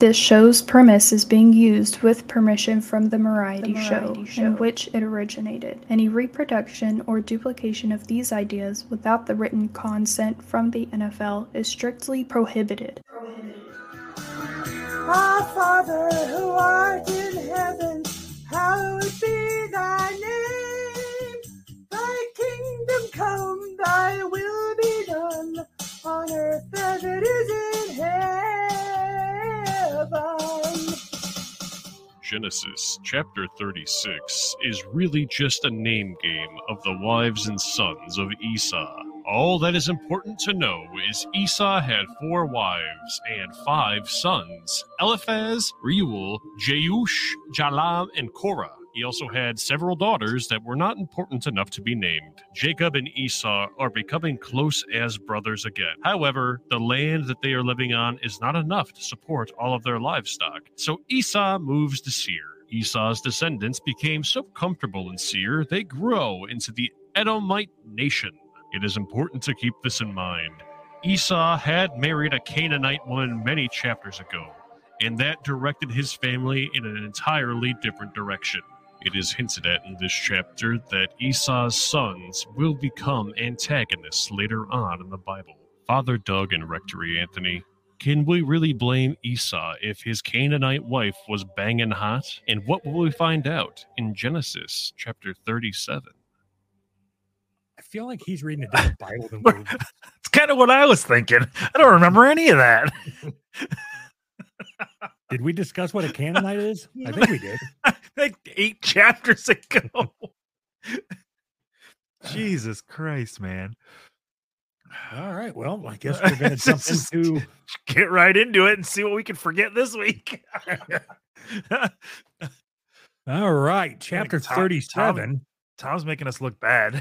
This show's premise is being used with permission from the Variety, the Variety show, show, in which it originated. Any reproduction or duplication of these ideas without the written consent from the NFL is strictly prohibited. Our Genesis chapter 36 is really just a name game of the wives and sons of Esau. All that is important to know is Esau had four wives and five sons Eliphaz, Reuel, Jeush, Jalam, and Korah. He also had several daughters that were not important enough to be named. Jacob and Esau are becoming close as brothers again. However, the land that they are living on is not enough to support all of their livestock, so Esau moves to Seir. Esau's descendants became so comfortable in Seir, they grow into the Edomite nation. It is important to keep this in mind. Esau had married a Canaanite woman many chapters ago, and that directed his family in an entirely different direction. It is hinted at in this chapter that Esau's sons will become antagonists later on in the Bible. Father Doug and Rectory Anthony, can we really blame Esau if his Canaanite wife was banging hot? And what will we find out in Genesis chapter 37? I feel like he's reading a different Bible than we It's kind of what I was thinking. I don't remember any of that. Did we discuss what a Canaanite is? I think we did. like eight chapters ago. Jesus Christ, man. All right. Well, I guess we're going to jump into. Get right into it and see what we can forget this week. All right. Chapter Tom- 37. Tom's making us look bad.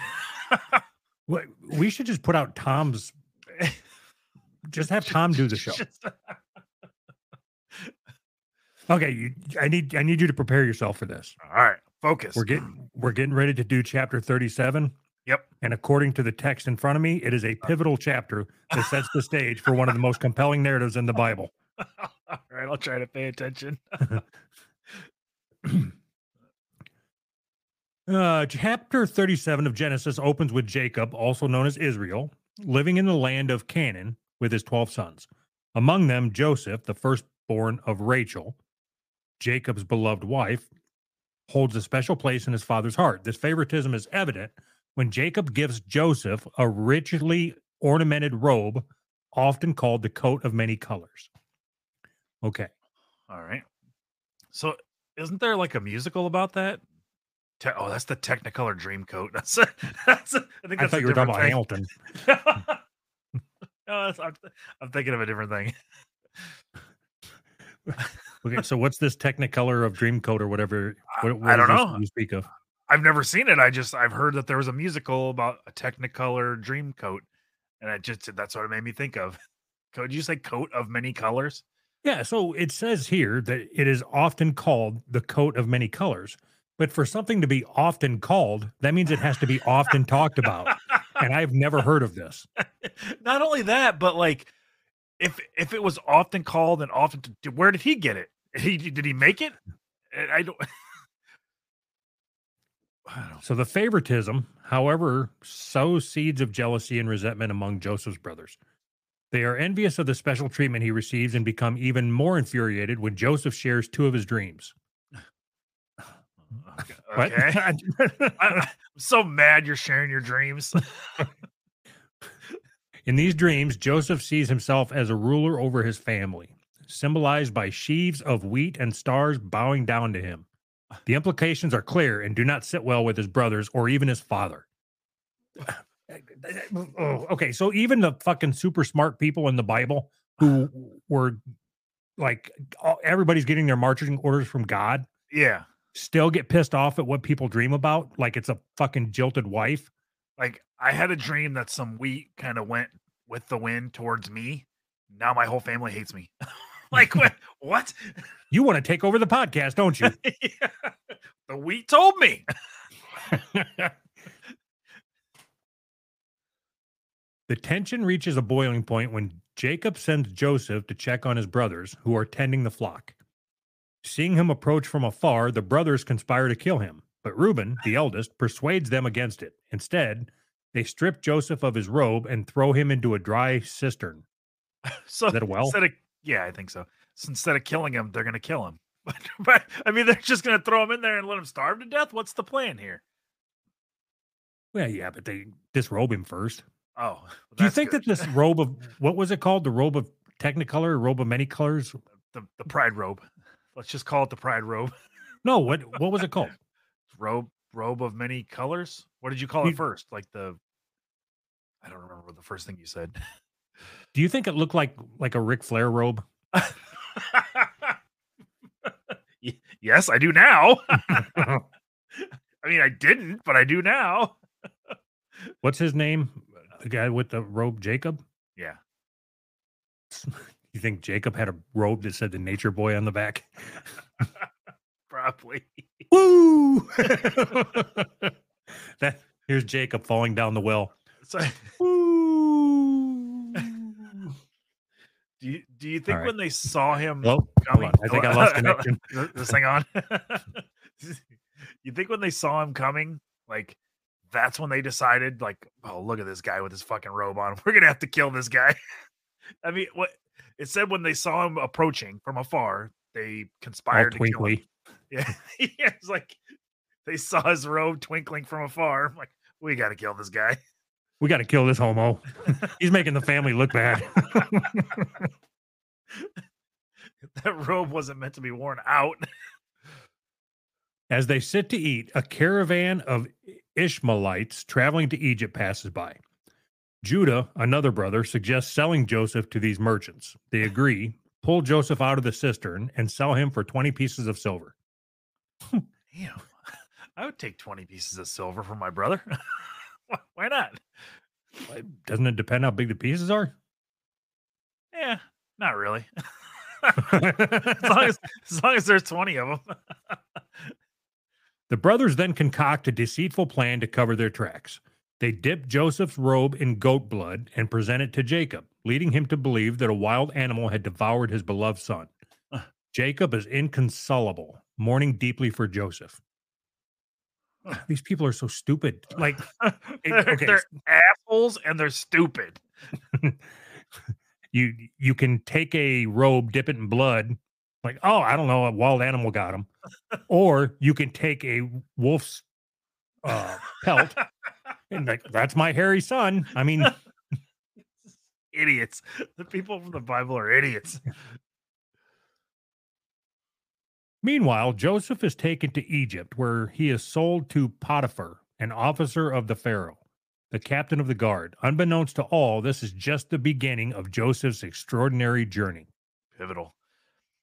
We should just put out Tom's. Just have Tom do the show. Okay. You, I need. I need you to prepare yourself for this. All right, focus. We're getting. We're getting ready to do chapter 37. Yep. And according to the text in front of me, it is a pivotal chapter that sets the stage for one of the most compelling narratives in the Bible. All right, I'll try to pay attention. Uh, chapter 37 of Genesis opens with Jacob, also known as Israel, living in the land of Canaan with his 12 sons. Among them, Joseph, the firstborn of Rachel, Jacob's beloved wife, holds a special place in his father's heart. This favoritism is evident when Jacob gives Joseph a richly ornamented robe, often called the coat of many colors. Okay. All right. So, isn't there like a musical about that? Te- oh, that's the Technicolor Dreamcoat. That's, that's I think that's I thought a you were talking different about. Hamilton. no, I'm, I'm thinking of a different thing. Okay, so what's this Technicolor of Dreamcoat or whatever? I- What, I don't know. You speak of. I've never seen it. I just I've heard that there was a musical about a Technicolor Dreamcoat, and I just that's what it made me think of. Could you say coat of many colors? Yeah, so it says here that it is often called the coat of many colors. But for something to be often called, that means it has to be often talked about. And I've never heard of this. Not only that, but like if if it was often called and often, t- where did he get it? He did he make it? I don't. I don't. So the favoritism, however, sows seeds of jealousy and resentment among Joseph's brothers. They are envious of the special treatment he receives and become even more infuriated when Joseph shares two of his dreams. What? Okay. I, I'm so mad you're sharing your dreams. In these dreams, Joseph sees himself as a ruler over his family, symbolized by sheaves of wheat and stars bowing down to him. The implications are clear and do not sit well with his brothers or even his father. Oh, okay, so even the fucking super smart people in the Bible who were like everybody's getting their marching orders from God yeah. still get pissed off at what people dream about, like it's a fucking jilted wife. Like I had a dream that some wheat kind of went with the wind towards me. Now my whole family hates me. like what? What? You want to take over the podcast, don't you? Yeah. The wheat told me. The tension reaches a boiling point when Jacob sends Joseph to check on his brothers who are tending the flock. Seeing him approach from afar, the brothers conspire to kill him, but Reuben, the eldest, persuades them against it. Instead, they strip Joseph of his robe and throw him into a dry cistern. So Is that a well? instead of yeah, I think so. So instead of killing him, they're gonna kill him. But, but I mean, they're just gonna throw him in there and let him starve to death. What's the plan here? Well, yeah, but they disrobe him first. Oh, well, Do you think good. that this robe of what was it called? The robe of Technicolor, robe of many colors? the the pride robe? Let's just call it the pride robe. No, what what was it called? robe robe of many colors. What did you call it first? Like the I don't remember what the first thing you said. Do you think it looked like like a Ric Flair robe? Yes, I do now. I mean, I didn't, but I do now. What's his name? Uh, the guy with the robe, Jacob. Yeah. You think Jacob had a robe that said the Nature Boy on the back? Probably. Woo! that here's Jacob falling down the well. So, Woo! do you do you think right. when they saw him Oh, coming? on. I think I lost connection. Is this thing on? you think when they saw him coming, like that's when they decided, like, oh, look at this guy with his fucking robe on. We're gonna have to kill this guy. I mean, what it said when they saw him approaching from afar, they All conspired to kill him. Yeah, yeah, it's like they saw his robe twinkling from afar. I'm like, we got to kill this guy. We got to kill this homo. He's making the family look bad. that robe wasn't meant to be worn out. As they sit to eat, a caravan of Ishmaelites traveling to Egypt passes by. Judah, another brother, suggests selling Joseph to these merchants. They agree, pull Joseph out of the cistern, and sell him for 20 pieces of silver. Damn, I would take 20 pieces of silver from my brother. Why- Why not? Doesn't it depend how big the pieces are? Yeah, not really. as, long as, as long as there's 20 of them. The brothers then concoct a deceitful plan to cover their tracks. They dip Joseph's robe in goat blood and present it to Jacob, leading him to believe that a wild animal had devoured his beloved son. Jacob is inconsolable, mourning deeply for Joseph. These people are so stupid. Like, they're, okay, they're assholes and they're stupid. you you can take a robe, dip it in blood, like, oh, I don't know, a wild animal got him. or you can take a wolf's uh, pelt and like, that's my hairy son. I mean, idiots. The people from the Bible are idiots. Meanwhile, Joseph is taken to Egypt, where he is sold to Potiphar, an officer of the Pharaoh, the captain of the guard. Unbeknownst to all, this is just the beginning of Joseph's extraordinary journey. Pivotal.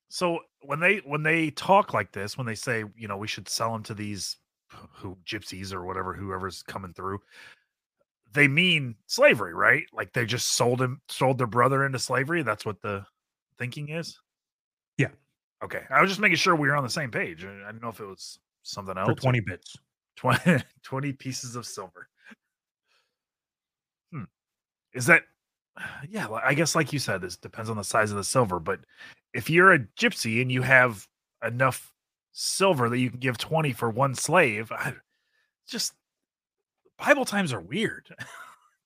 So when they when they talk like this, when they say, you know, we should sell him to these who gypsies or whatever, whoever's coming through, they mean slavery, right? Like they just sold him, sold their brother into slavery. That's what the thinking is. Okay. I was just making sure we were on the same page. I didn't know if it was something else. For or- 20 bits. 20, 20 pieces of silver. Hmm. Is that, yeah, I guess, like you said, this depends on the size of the silver. But if you're a gypsy and you have enough silver that you can give 20 for one slave, I, just Bible times are weird.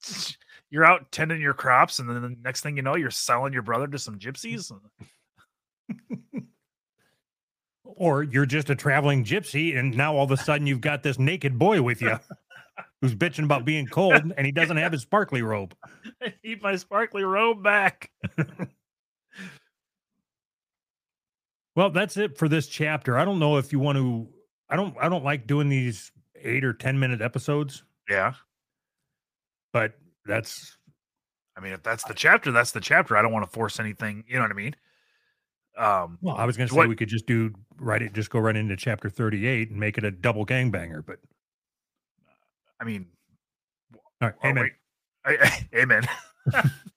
you're out tending your crops, and then the next thing you know, you're selling your brother to some gypsies. Or you're just a traveling gypsy, and now all of a sudden you've got this naked boy with you who's bitching about being cold and he doesn't have his sparkly robe. I need my sparkly robe back. Well, that's it for this chapter. I don't know if you want to I don't I don't like doing these 8 or 10 minute episodes, Yeah. but that's I mean, if that's the chapter, that's the chapter. I don't want to force anything. You know what I mean? Um, well, I was going to say What- we could just do write it just go right into chapter 38 and make it a double gangbanger, but I mean, all right, oh, amen. I, I- amen.